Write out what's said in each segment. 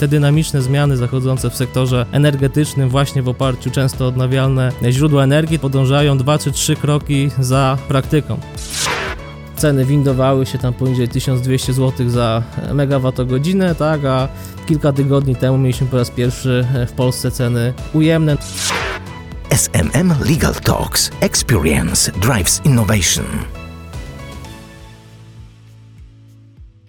te dynamiczne zmiany zachodzące w sektorze energetycznym właśnie w oparciu często o odnawialne źródła energii podążają dwa czy trzy kroki za praktyką ceny windowały się tam poniżej 1200 zł za megawattogodzinę, tak, a kilka tygodni temu mieliśmy po raz pierwszy w Polsce ceny ujemne. SMM Legal Talks. Experience drives innovation.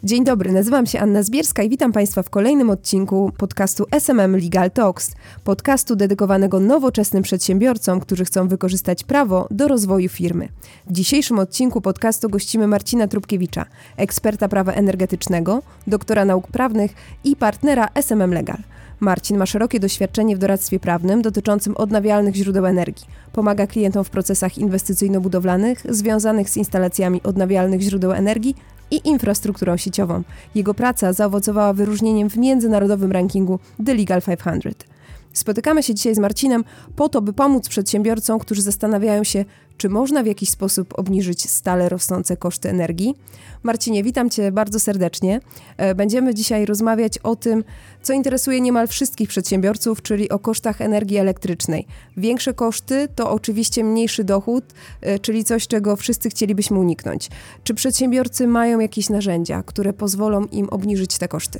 Dzień dobry, nazywam się Anna Zbierska i witam Państwa w kolejnym odcinku podcastu SMM Legal Talks, podcastu dedykowanego nowoczesnym przedsiębiorcom, którzy chcą wykorzystać prawo do rozwoju firmy. W dzisiejszym odcinku podcastu gościmy Marcina Trubkiewicza, eksperta prawa energetycznego, doktora nauk prawnych i partnera SMM Legal. Marcin ma szerokie doświadczenie w doradztwie prawnym dotyczącym odnawialnych źródeł energii. Pomaga klientom w procesach inwestycyjno-budowlanych związanych z instalacjami odnawialnych źródeł energii i infrastrukturą sieciową. Jego praca zaowocowała wyróżnieniem w międzynarodowym rankingu The Legal 500. Spotykamy się dzisiaj z Marcinem po to, by pomóc przedsiębiorcom, którzy zastanawiają się, czy można w jakiś sposób obniżyć stale rosnące koszty energii. Marcinie, witam Cię bardzo serdecznie. E, będziemy dzisiaj rozmawiać o tym, co interesuje niemal wszystkich przedsiębiorców, czyli o kosztach energii elektrycznej. Większe koszty to oczywiście mniejszy dochód, e, czyli coś, czego wszyscy chcielibyśmy uniknąć. Czy przedsiębiorcy mają jakieś narzędzia, które pozwolą im obniżyć te koszty?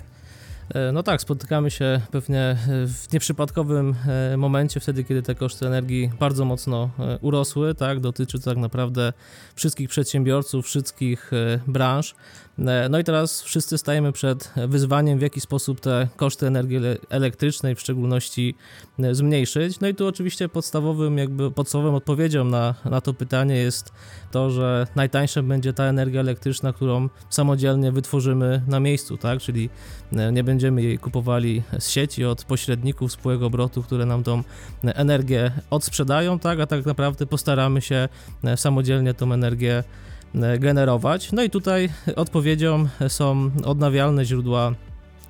E, no tak, spotykamy się pewnie e, w nieprzypadkowym e, momencie, wtedy kiedy te koszty energii bardzo mocno urosły, tak, dotyczy to tak naprawdę wszystkich przedsiębiorców, wszystkich branż. No i teraz wszyscy stajemy przed wyzwaniem, w jaki sposób te koszty energii elektrycznej w szczególności zmniejszyć. No i tu oczywiście podstawowym, jakby podstawową odpowiedzią na, na to pytanie jest to, że najtańsza będzie ta energia elektryczna, którą samodzielnie wytworzymy na miejscu, tak? Czyli nie będziemy jej kupowali z sieci od pośredników spółek obrotu, które nam tą energię odsprzedają, tak? A tak naprawdę postaramy się samodzielnie tą energię E, generować. No i tutaj odpowiedzią są odnawialne źródła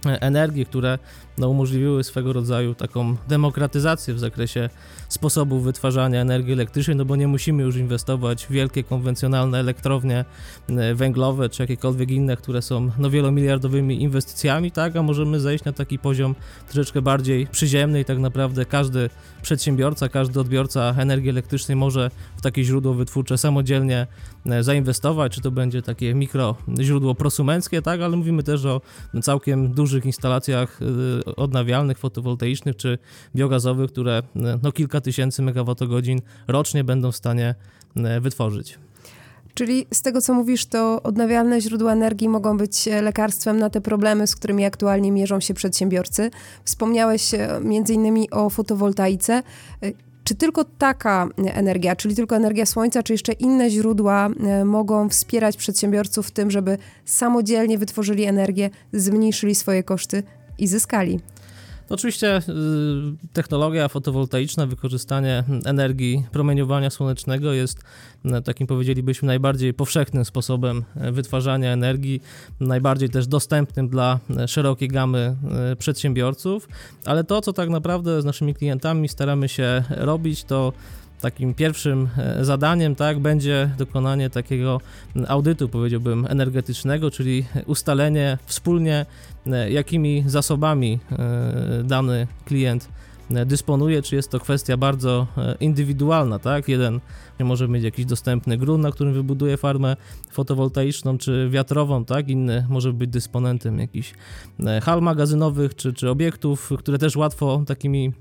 energii, które no, umożliwiły swego rodzaju taką demokratyzację w zakresie sposobów wytwarzania energii elektrycznej, no bo nie musimy już inwestować w wielkie konwencjonalne elektrownie e, węglowe czy jakiekolwiek inne, które są no, wielomiliardowymi inwestycjami, tak, a możemy zejść na taki poziom troszeczkę bardziej przyziemny i tak naprawdę każdy przedsiębiorca, każdy odbiorca energii elektrycznej może w takie źródło wytwórcze samodzielnie e, zainwestować, czy to będzie takie mikro źródło prosumenckie, tak, ale mówimy też o całkiem dużych instalacjach e, odnawialnych, fotowoltaicznych czy biogazowych, które no, kilka tysięcy megawattogodzin rocznie będą w stanie e, wytworzyć. Czyli z tego, co mówisz, to odnawialne źródła energii mogą być e, lekarstwem na te problemy, z którymi aktualnie mierzą się przedsiębiorcy. Wspomniałeś e, innymi o fotowoltaice. Czy tylko taka energia, czyli tylko energia słońca, czy jeszcze inne źródła mogą wspierać przedsiębiorców w tym, żeby samodzielnie wytworzyli energię, zmniejszyli swoje koszty i zyskali? Oczywiście y, technologia fotowoltaiczna, wykorzystanie energii promieniowania słonecznego jest y, takim powiedzielibyśmy najbardziej powszechnym sposobem y, wytwarzania energii, najbardziej też dostępnym dla szerokiej gamy przedsiębiorców, ale to, co tak naprawdę z naszymi klientami staramy się robić, to takim pierwszym e, zadaniem tak, będzie dokonanie takiego audytu, powiedziałbym, energetycznego, czyli ustalenie wspólnie, e, jakimi zasobami e, dany klient dysponuje, czy jest to kwestia bardzo indywidualna, tak? Jeden może mieć jakiś dostępny grunt, na którym wybuduje farmę fotowoltaiczną czy wiatrową, tak? Inny może być dysponentem jakichś hal magazynowych czy, czy obiektów, które też łatwo takimi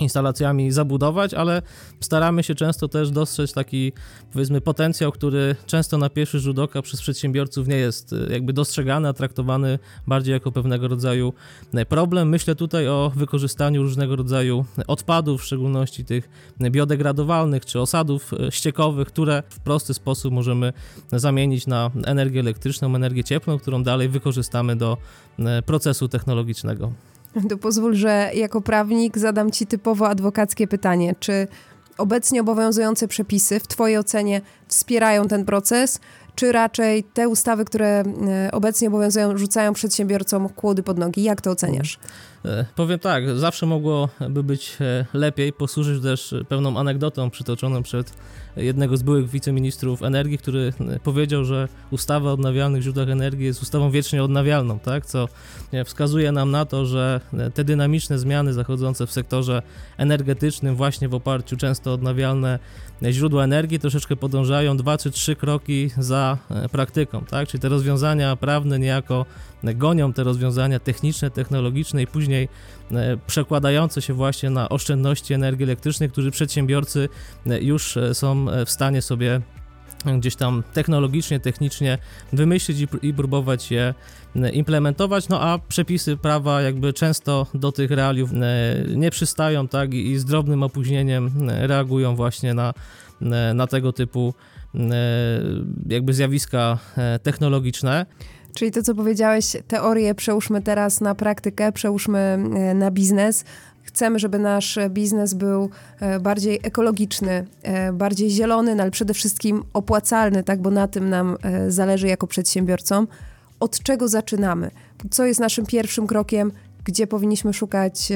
instalacjami zabudować, ale staramy się często też dostrzec taki powiedzmy potencjał, który często na pierwszy rzut oka przez przedsiębiorców nie jest y, jakby dostrzegany, a traktowany bardziej jako pewnego rodzaju y, problem. Myślę tutaj o wykorzystaniu różnego rodzaju odpadów, w szczególności tych biodegradowalnych czy osadów y, ściekowych, które w prosty sposób możemy zamienić na energię elektryczną, energię cieplną, którą dalej wykorzystamy do procesu technologicznego. To pozwól, że jako prawnik zadam Ci typowo adwokackie pytanie. Czy obecnie obowiązujące przepisy w Twojej ocenie wspierają ten proces? Czy raczej te ustawy, które obecnie obowiązują, rzucają przedsiębiorcom kłody pod nogi? Jak to oceniasz? E, powiem tak, zawsze mogłoby być e, lepiej. Posłużyć też pewną anegdotą przytoczoną przed jednego z byłych wiceministrów energii, który e, powiedział, że ustawa o odnawialnych źródłach energii jest ustawą wiecznie odnawialną, tak? co wskazuje nam na to, że te dynamiczne zmiany zachodzące w sektorze energetycznym, właśnie w oparciu często o odnawialne źródła energii, troszeczkę podążają dwa czy trzy kroki za praktyką. Tak? Czyli te rozwiązania prawne niejako gonią te rozwiązania techniczne, technologiczne i później e, przekładające się właśnie na oszczędności energii elektrycznej, które przedsiębiorcy e, już e, są w stanie sobie gdzieś tam technologicznie, technicznie wymyślić i, i, próbować je implementować, no a przepisy prawa jakby często do tych realiów nie przystają, tak, i, i z drobnym opóźnieniem reagują właśnie na, na tego typu jakby zjawiska technologiczne. Czyli to, co powiedziałeś, teorię przełóżmy teraz na praktykę, przełóżmy e, na biznes. Chcemy, żeby nasz biznes był e, bardziej ekologiczny, e, bardziej zielony, no ale przede wszystkim opłacalny, tak, bo na tym nam zależy jako przedsiębiorcom. Od czego zaczynamy? Co jest naszym pierwszym krokiem? Gdzie powinniśmy szukać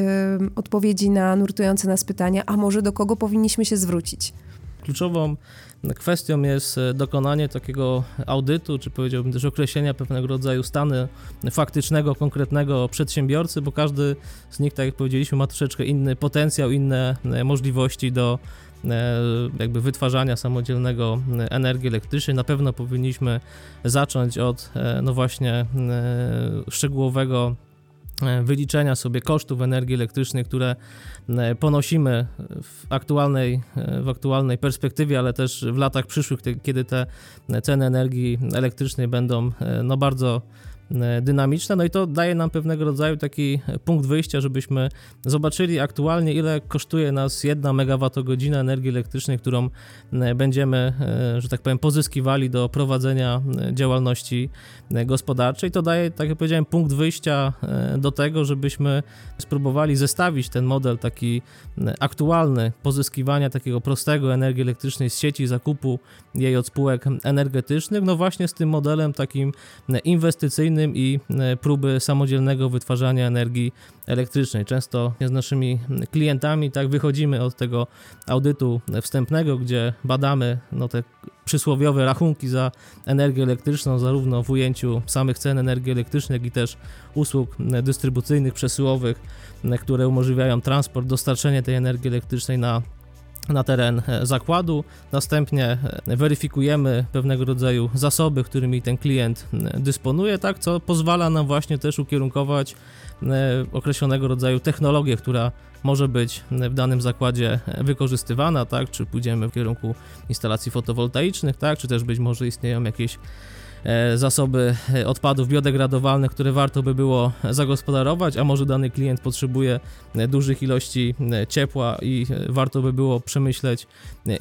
odpowiedzi na nurtujące nas pytania, a może do kogo powinniśmy się zwrócić? Kluczową kwestią jest e, dokonanie takiego audytu, czy powiedziałbym też określenia pewnego rodzaju stanu faktycznego, konkretnego przedsiębiorcy, bo każdy z nich, tak jak powiedzieliśmy, ma troszeczkę inny potencjał, inne e, możliwości do e, jakby wytwarzania samodzielnego energii elektrycznej. Na pewno powinniśmy zacząć od no właśnie szczegółowego wyliczenia sobie kosztów energii elektrycznej, które e, ponosimy w aktualnej, e, w aktualnej perspektywie, ale też w latach przyszłych, kiedy te ceny energii elektrycznej będą no bardzo E, dynamiczne, no i to daje nam pewnego rodzaju taki punkt wyjścia, żebyśmy zobaczyli aktualnie, ile kosztuje nas jedna megawattogodzina energii elektrycznej, którą e, będziemy, e, że tak powiem, pozyskiwali do prowadzenia działalności gospodarczej. To daje, tak jak powiedziałem, punkt wyjścia do tego, żebyśmy spróbowali zestawić ten model taki aktualny pozyskiwania takiego prostego energii elektrycznej z sieci, zakupu jej od spółek energetycznych, no właśnie z tym modelem takim inwestycyjnym, i e, próby samodzielnego wytwarzania energii elektrycznej. Często z naszymi klientami tak wychodzimy od tego audytu wstępnego, gdzie badamy no, te przysłowiowe rachunki za energię elektryczną, zarówno w ujęciu samych cen energii elektrycznej, jak i też usług dystrybucyjnych, przesyłowych, które umożliwiają transport, dostarczenie tej energii elektrycznej na na teren e, zakładu. Następnie e, weryfikujemy pewnego rodzaju zasoby, którymi ten klient dysponuje, tak, co pozwala nam właśnie też ukierunkować e, określonego rodzaju technologię, która może być w danym zakładzie wykorzystywana, tak, czy pójdziemy w kierunku instalacji fotowoltaicznych, tak, czy też być może istnieją jakieś E, zasoby e, odpadów biodegradowalnych, które warto by było zagospodarować, a może dany klient potrzebuje e, dużych ilości ciepła i warto by było przemyśleć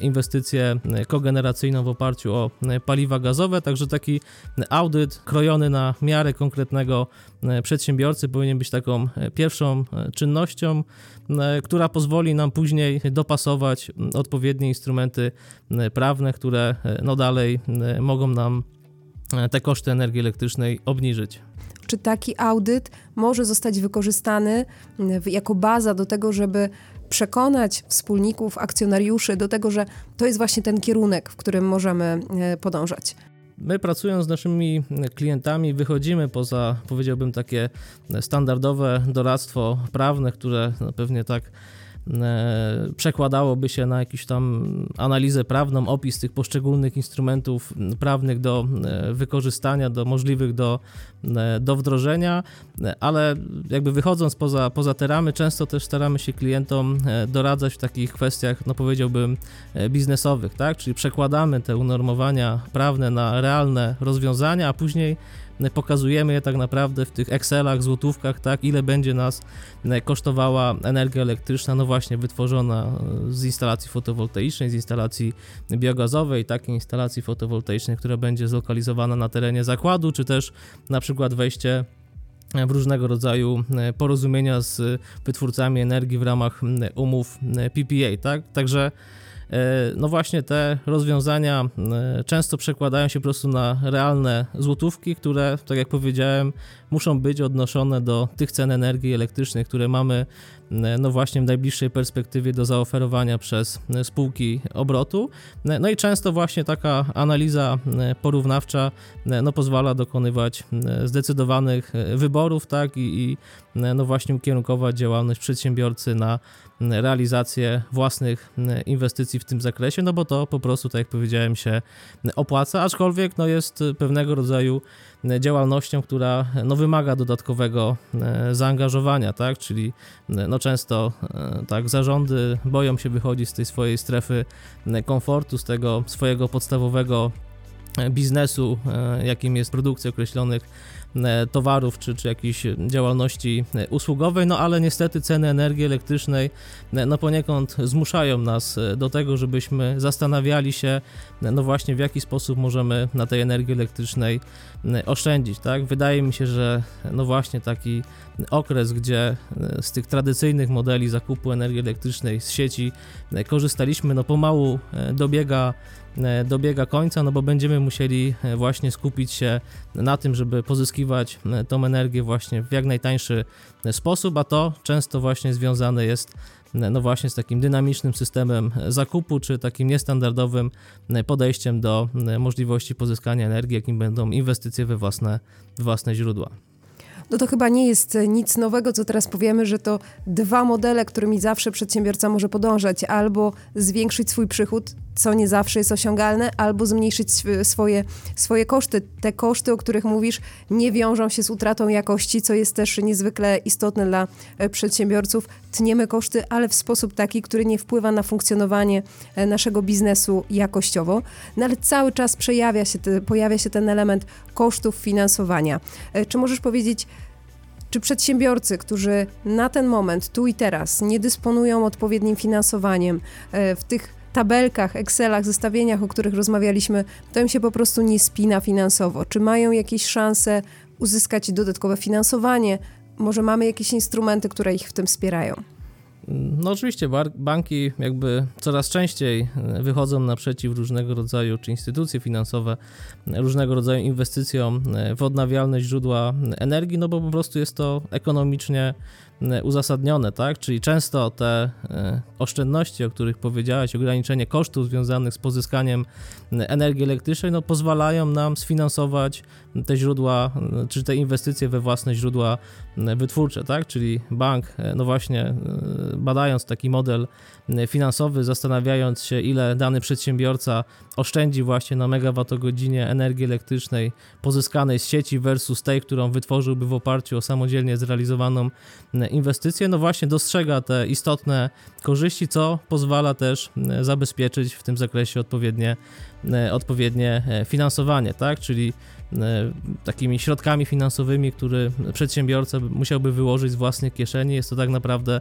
inwestycję kogeneracyjną w oparciu o paliwa gazowe, także taki audyt krojony na miarę konkretnego przedsiębiorcy powinien być taką pierwszą czynnością, która pozwoli nam później dopasować odpowiednie instrumenty prawne, które no dalej mogą nam E, te koszty energii elektrycznej obniżyć. Czy taki audyt może zostać wykorzystany jako baza do tego, żeby przekonać wspólników, akcjonariuszy do tego, że to jest właśnie ten kierunek, w którym możemy e, podążać? My pracując z naszymi klientami wychodzimy poza, powiedziałbym, takie standardowe doradztwo prawne, które no pewnie tak E, przekładałoby się na jakąś tam analizę prawną, opis tych poszczególnych instrumentów prawnych do e, wykorzystania, do możliwych do, e, do wdrożenia, ale jakby wychodząc poza, poza te ramy, często też staramy się klientom doradzać w takich kwestiach, no powiedziałbym, biznesowych, tak? Czyli przekładamy te unormowania prawne na realne rozwiązania, a później pokazujemy je tak naprawdę w tych Excelach, złotówkach, tak, ile będzie nas e, kosztowała energia elektryczna, no właśnie wytworzona e, z instalacji fotowoltaicznej, z instalacji biogazowej, takiej instalacji fotowoltaicznej, która będzie zlokalizowana na terenie zakładu, czy też na przykład wejście w różnego rodzaju e, porozumienia z wytwórcami energii w ramach umów PPA, tak? Także no właśnie te rozwiązania często przekładają się po prostu na realne złotówki, które, tak jak powiedziałem, muszą być odnoszone do tych cen energii elektrycznej, które mamy no właśnie w najbliższej perspektywie do zaoferowania przez spółki obrotu. No i często właśnie taka analiza porównawcza no pozwala dokonywać zdecydowanych wyborów, tak, i, i no właśnie ukierunkować działalność przedsiębiorcy na realizację własnych inwestycji w tym zakresie, no bo to po prostu, tak jak powiedziałem, się opłaca, aczkolwiek no jest pewnego rodzaju działalnością, która no, wymaga dodatkowego e, zaangażowania, tak, czyli no, często e, tak zarządy boją się wychodzić z tej swojej strefy komfortu, z tego swojego podstawowego biznesu, e, jakim jest produkcja określonych E, towarów czy, czy jakiejś działalności e, usługowej, no ale niestety ceny energii elektrycznej e, no poniekąd zmuszają nas do tego, żebyśmy zastanawiali się, no właśnie w jaki sposób możemy na tej energii elektrycznej oszczędzić, tak? Wydaje mi się, że no właśnie taki okres, gdzie z tych tradycyjnych modeli zakupu energii elektrycznej z sieci korzystaliśmy, no pomału dobiega E, dobiega końca, no bo będziemy musieli e, właśnie skupić się na tym, żeby pozyskiwać e, tą energię właśnie w jak najtańszy sposób, a to często właśnie związane jest no właśnie z takim dynamicznym systemem zakupu, czy takim niestandardowym podejściem do możliwości pozyskania energii, jakim będą inwestycje we własne, własne źródła. No to chyba nie jest nic nowego, co teraz powiemy, że to dwa modele, którymi zawsze przedsiębiorca może podążać, albo zwiększyć swój przychód, co nie zawsze jest osiągalne, albo zmniejszyć swoje, swoje koszty. Te koszty, o których mówisz, nie wiążą się z utratą jakości, co jest też niezwykle istotne dla e, przedsiębiorców. Tniemy koszty, ale w sposób taki, który nie wpływa na funkcjonowanie e, naszego biznesu jakościowo, no ale cały czas przejawia się, pojawia się ten element kosztów finansowania. E, czy możesz powiedzieć, czy przedsiębiorcy, którzy na ten moment, tu i teraz, nie dysponują odpowiednim finansowaniem w tych tabelkach, Excelach, zestawieniach, o których rozmawialiśmy, to im się po prostu nie spina finansowo. Czy mają jakieś szanse uzyskać dodatkowe finansowanie? Może mamy jakieś instrumenty, które ich w tym wspierają? No oczywiście banki jakby coraz częściej e, wychodzą naprzeciw różnego rodzaju, czy instytucje finansowe, różnego rodzaju inwestycjom e, w odnawialne źródła energii, no bo po prostu jest to ekonomicznie E, uzasadnione, tak? Czyli często te e, oszczędności, o których powiedziałeś, ograniczenie kosztów związanych z pozyskaniem e, energii elektrycznej, no pozwalają nam sfinansować te źródła, czy te inwestycje we własne źródła wytwórcze, tak? Czyli bank, no właśnie, badając taki model finansowy, zastanawiając się, ile dany przedsiębiorca oszczędzi właśnie na megawattogodzinie energii elektrycznej pozyskanej z sieci versus tej, którą wytworzyłby w oparciu o samodzielnie zrealizowaną inwestycje, no właśnie dostrzega te istotne korzyści, co pozwala też e, zabezpieczyć w tym zakresie odpowiednie, e, odpowiednie e, finansowanie, tak? Czyli takimi środkami finansowymi, które przedsiębiorca musiałby wyłożyć z własnych kieszeni. Jest to tak naprawdę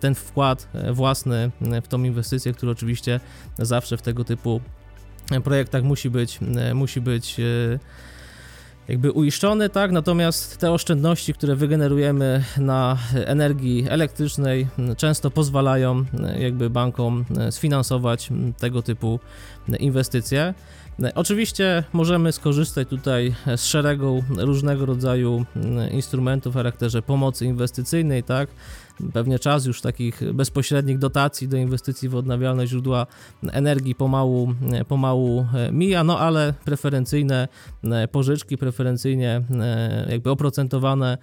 ten wkład własny w tą inwestycję, który oczywiście zawsze w tego typu projektach musi być, musi być jakby uiszczony, tak? Natomiast te oszczędności, które wygenerujemy na energii elektrycznej, często pozwalają jakby bankom sfinansować tego typu inwestycje. Oczywiście możemy skorzystać tutaj z szeregu różnego rodzaju instrumentów w charakterze pomocy inwestycyjnej, tak? Pewnie czas już takich bezpośrednich dotacji do inwestycji w odnawialne źródła energii pomału, pomału e, mija, no ale preferencyjne e, pożyczki, preferencyjnie e, jakby oprocentowane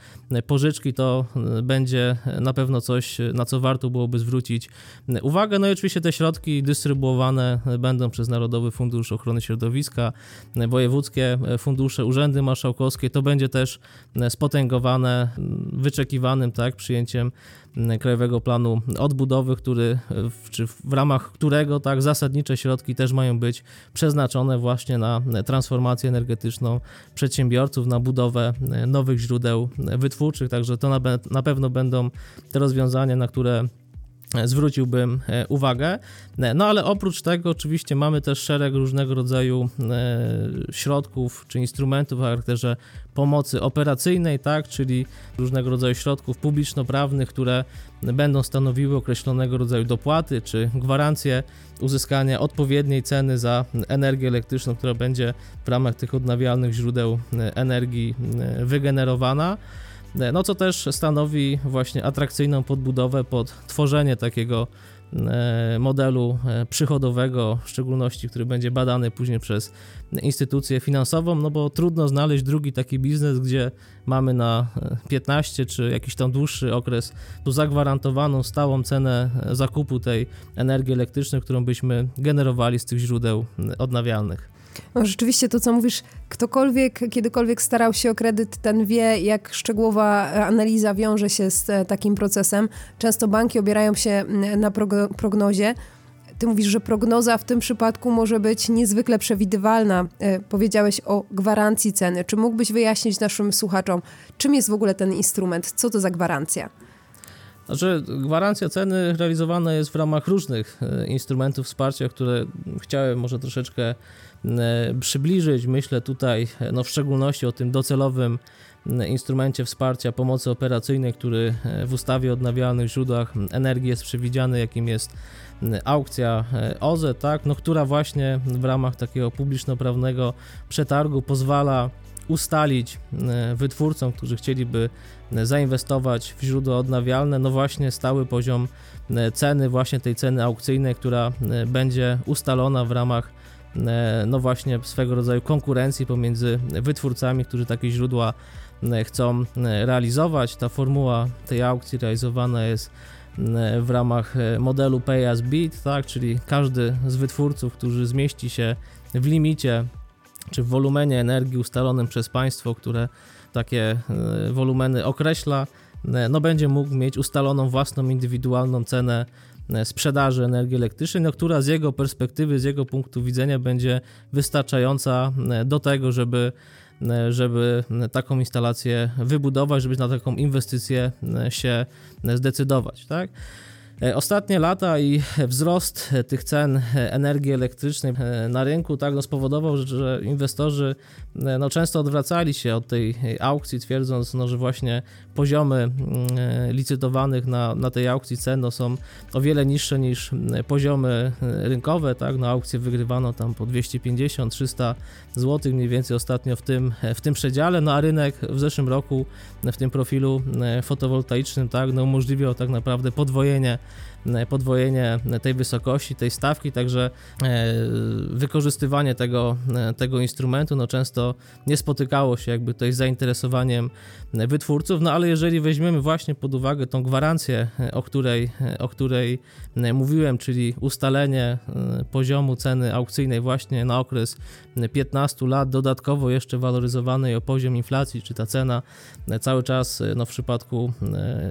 pożyczki to będzie na pewno coś, na co warto byłoby zwrócić uwagę. No i oczywiście te środki dystrybuowane będą przez Narodowy Fundusz Ochrony Środowiska, wojewódzkie fundusze, urzędy marszałkowskie. To będzie też spotęgowane wyczekiwanym tak, przyjęciem Krajowego Planu Odbudowy, który, czy w ramach którego tak zasadnicze środki też mają być przeznaczone właśnie na transformację energetyczną przedsiębiorców, na budowę nowych źródeł wytwórczych, także to na, na pewno będą te rozwiązania, na które zwróciłbym uwagę. No ale oprócz tego oczywiście mamy też szereg różnego rodzaju środków czy instrumentów o charakterze pomocy operacyjnej, tak, czyli różnego rodzaju środków publiczno-prawnych, które będą stanowiły określonego rodzaju dopłaty czy gwarancje uzyskania odpowiedniej ceny za energię elektryczną, która będzie w ramach tych odnawialnych źródeł energii wygenerowana. No co też stanowi właśnie atrakcyjną podbudowę pod tworzenie takiego E, modelu e, przychodowego, w szczególności, który będzie badany później przez instytucję finansową, no bo trudno znaleźć drugi taki biznes, gdzie mamy na 15 e, czy jakiś tam dłuższy okres tu zagwarantowaną stałą cenę zakupu tej energii elektrycznej, którą byśmy generowali z tych źródeł odnawialnych. No, rzeczywiście to, co mówisz, ktokolwiek kiedykolwiek starał się o kredyt, ten wie, jak szczegółowa analiza wiąże się z e, takim procesem. Często banki obierają się na prognozie. Ty mówisz, że prognoza w tym przypadku może być niezwykle przewidywalna. E, powiedziałeś o gwarancji ceny. Czy mógłbyś wyjaśnić naszym słuchaczom, czym jest w ogóle ten instrument? Co to za gwarancja? Znaczy, gwarancja ceny realizowana jest w ramach różnych e, instrumentów wsparcia, które chciałem może troszeczkę przybliżyć. Myślę tutaj no w szczególności o tym docelowym instrumencie wsparcia pomocy operacyjnej, który e, w ustawie o odnawialnych źródłach energii jest przewidziany, jakim jest aukcja e, OZE, tak, no, która właśnie w ramach takiego publiczno-prawnego przetargu pozwala ustalić wytwórcom, którzy chcieliby zainwestować w źródła odnawialne, no właśnie stały poziom ceny, właśnie tej ceny aukcyjnej, która będzie ustalona w ramach E, no właśnie swego rodzaju konkurencji pomiędzy wytwórcami, którzy takie źródła e, chcą e, realizować. Ta formuła tej aukcji realizowana jest w ramach modelu Pay as Bid, tak, czyli każdy z wytwórców, który zmieści się w limicie czy w wolumenie energii ustalonym przez państwo, które takie wolumeny określa, no będzie mógł mieć ustaloną własną indywidualną cenę E, sprzedaży energii elektrycznej, no, która z jego perspektywy, z jego punktu widzenia będzie wystarczająca e, do tego, żeby e, żeby taką instalację wybudować, żeby na taką inwestycję się zdecydować, tak? E, ostatnie lata i wzrost tych cen energii elektrycznej e, na rynku tak, no spowodował, że inwestorzy e, no, często odwracali się od tej aukcji, twierdząc, no, że właśnie poziomy mm, licytowanych na, na tej aukcji cen no, są o wiele niższe niż poziomy rynkowe. Tak? No, aukcje wygrywano tam po 250-300 zł, mniej więcej ostatnio w tym, w tym przedziale, no a rynek w zeszłym roku w tym profilu fotowoltaicznym tak, no, umożliwiał tak naprawdę podwojenie E, podwojenie tej wysokości, tej stawki, także e, wykorzystywanie tego, e, tego instrumentu no często nie spotykało się jakby tutaj z zainteresowaniem wytwórców, no ale jeżeli weźmiemy właśnie pod uwagę tą gwarancję, o której, o której mówiłem, czyli ustalenie poziomu ceny aukcyjnej właśnie na okres 15 lat, dodatkowo jeszcze waloryzowanej o poziom inflacji, czy ta cena cały czas no w przypadku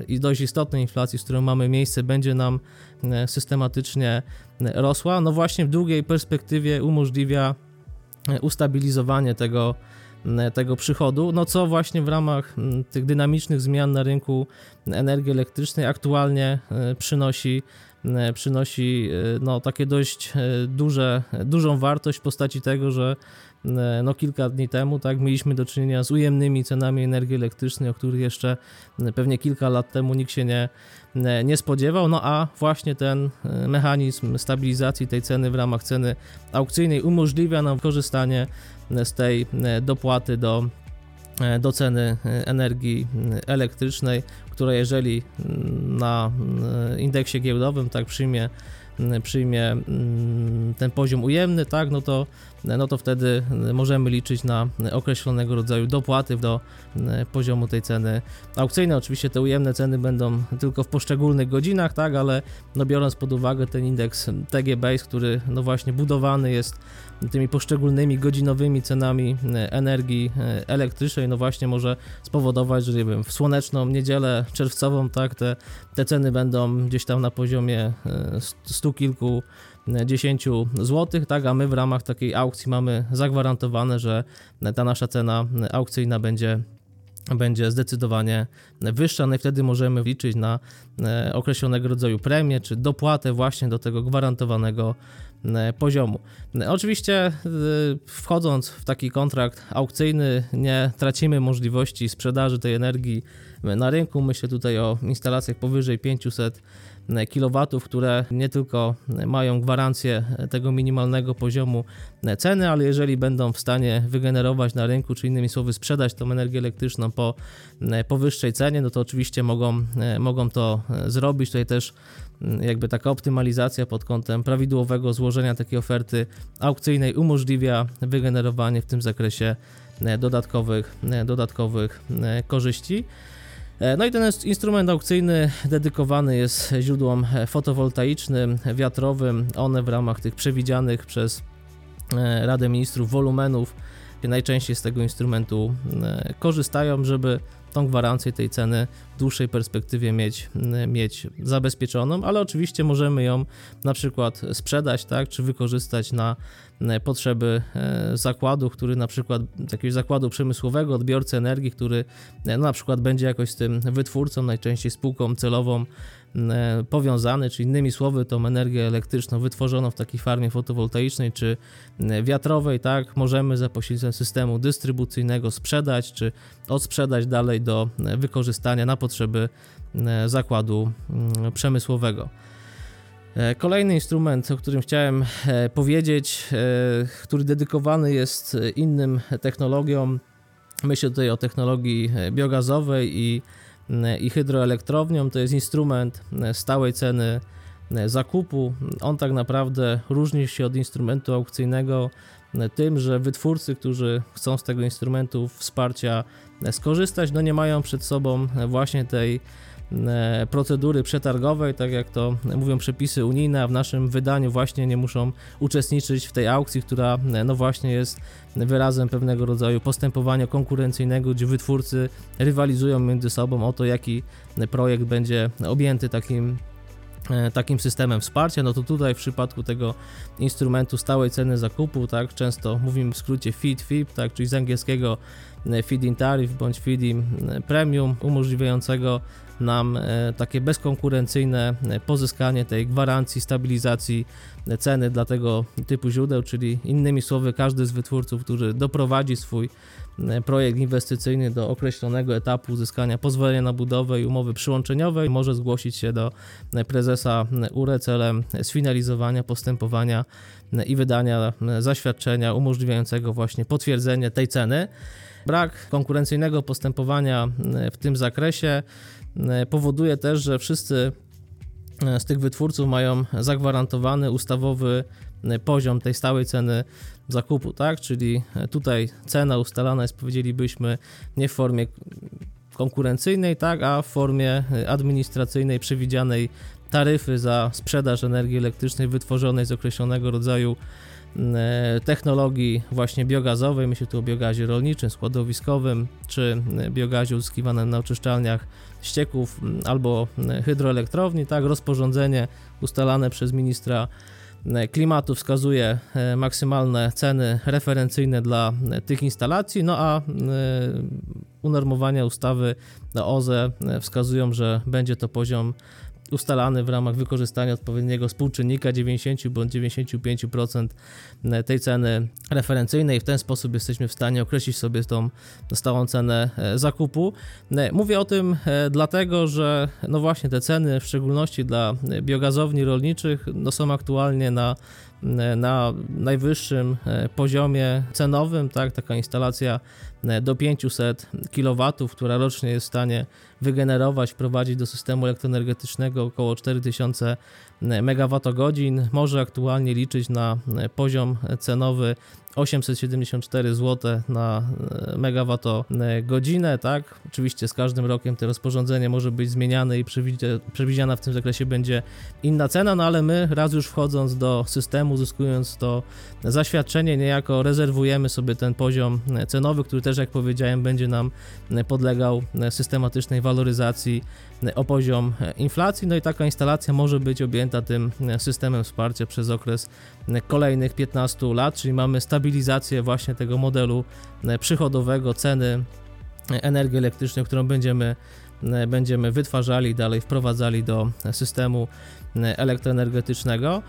i dość istotnej inflacji, z którą mamy miejsce, będzie nam E, systematycznie rosła, no właśnie w długiej perspektywie umożliwia e, ustabilizowanie tego, e, tego przychodu, no co właśnie w ramach tych dynamicznych zmian na rynku energii elektrycznej aktualnie przynosi przynosi no, takie dość duże, dużą wartość w postaci tego, że no, kilka dni temu tak, mieliśmy do czynienia z ujemnymi cenami energii elektrycznej, o których jeszcze pewnie kilka lat temu nikt się nie, nie spodziewał, no a właśnie ten e, mechanizm stabilizacji tej ceny w ramach ceny aukcyjnej umożliwia nam korzystanie z tej e, dopłaty do e, do ceny energii elektrycznej, która jeżeli na indeksie giełdowym tak przyjmie przyjmie mm, ten poziom ujemny, tak, no to, no to wtedy możemy liczyć na określonego rodzaju dopłaty do poziomu tej ceny aukcyjnej. Oczywiście te ujemne ceny będą tylko w poszczególnych godzinach, tak, ale no biorąc pod uwagę ten indeks TG Base, który no właśnie budowany jest tymi poszczególnymi godzinowymi cenami energii elektrycznej, no właśnie może spowodować, że nie wiem, w słoneczną niedzielę czerwcową, tak, te, te ceny będą gdzieś tam na poziomie 100 stu kilku dziesięciu złotych, tak, a my w ramach takiej aukcji mamy zagwarantowane, że ta nasza cena aukcyjna będzie będzie zdecydowanie wyższa, no i wtedy możemy liczyć na e, określonego rodzaju premię, czy dopłatę właśnie do tego gwarantowanego e, poziomu. E, oczywiście wchodząc w taki kontrakt aukcyjny nie tracimy możliwości sprzedaży tej energii na rynku. Myślę tutaj o instalacjach powyżej 500 kW, które nie tylko mają gwarancję tego minimalnego poziomu ceny, ale jeżeli będą w stanie wygenerować na rynku, czy innymi słowy sprzedać tą energię elektryczną po powyższej cenie, no to oczywiście mogą, mogą to zrobić. Tutaj też jakby taka optymalizacja pod kątem prawidłowego złożenia takiej oferty aukcyjnej umożliwia wygenerowanie w tym zakresie dodatkowych, dodatkowych korzyści. E, no i ten instrument aukcyjny dedykowany jest źródłom fotowoltaicznym, wiatrowym. One w ramach tych przewidzianych przez e, Radę Ministrów wolumenów najczęściej z tego instrumentu e, korzystają, żeby tą gwarancję tej ceny w dłuższej perspektywie mieć, mieć zabezpieczoną, ale oczywiście możemy ją na przykład sprzedać, tak, czy wykorzystać na potrzeby e, zakładu, który na przykład jakiegoś zakładu przemysłowego, odbiorcy energii, który no, na przykład będzie jakoś z tym wytwórcą, najczęściej spółką celową powiązany, czy innymi słowy tą energię elektryczną wytworzoną w takiej farmie fotowoltaicznej czy e, wiatrowej, tak, możemy za pośrednictwem systemu dystrybucyjnego sprzedać, czy odsprzedać dalej do e, wykorzystania na potrzeby zakładu mm, przemysłowego. Kolejny instrument, o którym chciałem powiedzieć, który dedykowany jest innym technologiom, myślę tutaj o technologii biogazowej i E, i hydroelektrownią. To jest instrument e, stałej ceny e, zakupu. On tak naprawdę różni się od instrumentu aukcyjnego tym, że wytwórcy, którzy chcą z tego instrumentu wsparcia skorzystać, no nie mają przed sobą właśnie tej procedury przetargowej, tak jak to mówią przepisy unijne, a w naszym wydaniu właśnie nie muszą uczestniczyć w tej aukcji, która e, no właśnie jest wyrazem pewnego rodzaju postępowania konkurencyjnego, gdzie wytwórcy rywalizują między sobą o to, jaki projekt będzie objęty takim e, takim systemem wsparcia, no to tutaj w przypadku tego instrumentu stałej ceny zakupu, tak, często mówimy w skrócie FIT, FIP, tak, czyli z angielskiego feed-in tariff bądź feed-in premium, umożliwiającego nam e, takie bezkonkurencyjne e, pozyskanie tej gwarancji stabilizacji ceny dla tego typu źródeł, czyli innymi słowy każdy z wytwórców, który doprowadzi swój e, projekt inwestycyjny do określonego etapu uzyskania pozwolenia na budowę i umowy przyłączeniowej może zgłosić się do prezesa URE celem sfinalizowania postępowania i wydania zaświadczenia umożliwiającego właśnie potwierdzenie tej ceny. Brak konkurencyjnego postępowania w tym zakresie E, powoduje też, że wszyscy e, z tych wytwórców mają zagwarantowany ustawowy e, poziom tej stałej ceny zakupu, tak? Czyli tutaj cena ustalana jest, powiedzielibyśmy, nie w formie konkurencyjnej, tak, a w formie administracyjnej przewidzianej taryfy za sprzedaż energii elektrycznej wytworzonej z określonego rodzaju technologii właśnie biogazowej, myślę tu o biogazie rolniczym, składowiskowym, czy biogazie uzyskiwanym na oczyszczalniach ścieków albo mm, hydroelektrowni, tak, rozporządzenie ustalane przez ministra klimatu wskazuje e, maksymalne ceny referencyjne dla tych instalacji, no a unormowania ustawy OZE wskazują, że będzie to poziom ustalany w ramach wykorzystania odpowiedniego współczynnika 90 bądź 95% tej ceny referencyjnej. W ten sposób jesteśmy w stanie określić sobie tą stałą cenę e, zakupu. E, mówię o tym e, dlatego, że no właśnie te ceny, w szczególności dla biogazowni rolniczych, no są aktualnie na na najwyższym poziomie cenowym, tak, taka instalacja do 500 kW, która rocznie jest w stanie wygenerować, wprowadzić do systemu elektroenergetycznego około 4000 MWh, może aktualnie liczyć na poziom cenowy 874 zł na e, megawattogodzinę, tak? Oczywiście z każdym rokiem to rozporządzenie może być zmieniane i przewidziana w tym zakresie będzie inna cena, no ale my raz już wchodząc do systemu, uzyskując to zaświadczenie, niejako rezerwujemy sobie ten poziom cenowy, który też jak powiedziałem będzie nam podlegał systematycznej waloryzacji o poziom inflacji, no i taka instalacja może być objęta tym systemem wsparcia przez okres kolejnych 15 lat, czyli mamy stabilizację właśnie tego modelu przychodowego, ceny energię elektryczną, którą będziemy, będziemy wytwarzali, dalej wprowadzali do systemu elektroenergetycznego.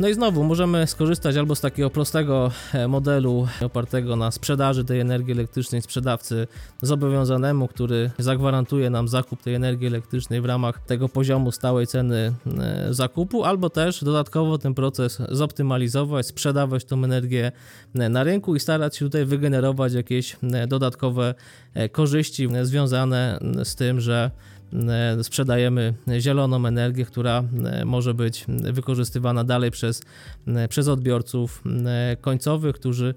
No i znowu możemy skorzystać albo z takiego prostego e, modelu opartego na sprzedaży tej energii elektrycznej sprzedawcy zobowiązanemu, który zagwarantuje nam zakup tej energii elektrycznej w ramach tego poziomu stałej ceny e, zakupu, albo też dodatkowo ten proces zoptymalizować, sprzedawać tą energię e, na rynku i starać się tutaj wygenerować jakieś dodatkowe korzyści związane z tym, że E, sprzedajemy zieloną energię, która e, może być wykorzystywana dalej przez, e, przez odbiorców końcowych, którzy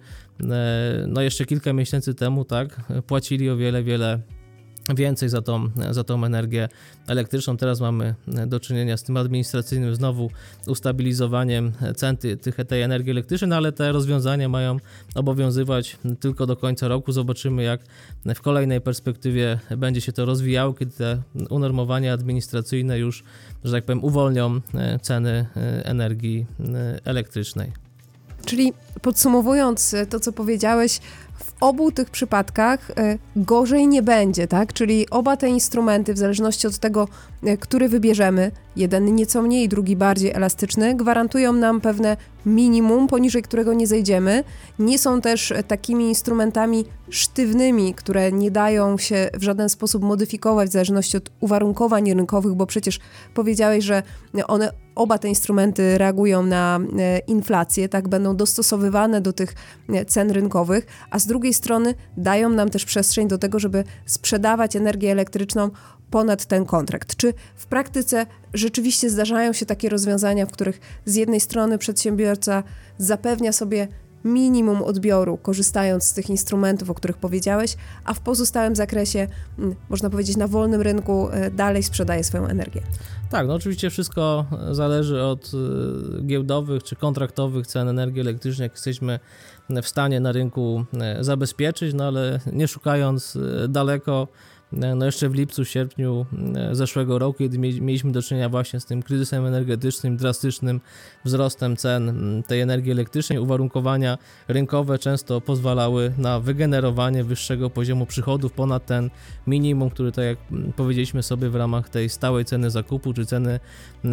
no jeszcze kilka miesięcy temu tak płacili o wiele, wiele więcej za tą, za tą energię elektryczną. Teraz mamy do czynienia z tym administracyjnym znowu ustabilizowaniem cen tych, tej energii elektrycznej, no ale te rozwiązania mają obowiązywać tylko do końca roku. Zobaczymy, jak w kolejnej perspektywie będzie się to rozwijało, kiedy te unormowania administracyjne już, że tak powiem, uwolnią ceny energii elektrycznej. Czyli podsumowując to, co powiedziałeś, obu tych przypadkach e, gorzej nie będzie, tak? Czyli oba te instrumenty, w zależności od tego, e, który wybierzemy, jeden nieco mniej, drugi bardziej elastyczny, gwarantują nam pewne minimum, poniżej którego nie zejdziemy. Nie są też takimi instrumentami sztywnymi, które nie dają się w żaden sposób modyfikować w zależności od uwarunkowań rynkowych, bo przecież powiedziałeś, że one oba te instrumenty reagują na e, inflację, tak będą dostosowywane do tych cen rynkowych, a z drugiej strony dają nam też przestrzeń do tego, żeby sprzedawać energię elektryczną ponad ten kontrakt. Czy w praktyce rzeczywiście zdarzają się takie rozwiązania, w których z jednej strony przedsiębiorca zapewnia sobie minimum odbioru, korzystając z tych instrumentów, o których powiedziałeś, a w pozostałym zakresie, mm, można powiedzieć, na wolnym rynku e, dalej sprzedaje swoją energię. Tak, no oczywiście wszystko zależy od e, giełdowych czy kontraktowych cen energii elektrycznej, jak jesteśmy w stanie na rynku e, zabezpieczyć, no ale nie szukając daleko, no jeszcze w lipcu, sierpniu e, zeszłego roku, kiedy mieliśmy do czynienia właśnie z tym kryzysem energetycznym, drastycznym wzrostem cen tej energii elektrycznej, uwarunkowania rynkowe często pozwalały na wygenerowanie wyższego poziomu przychodów ponad ten minimum, który tak jak powiedzieliśmy sobie w ramach tej stałej ceny zakupu czy ceny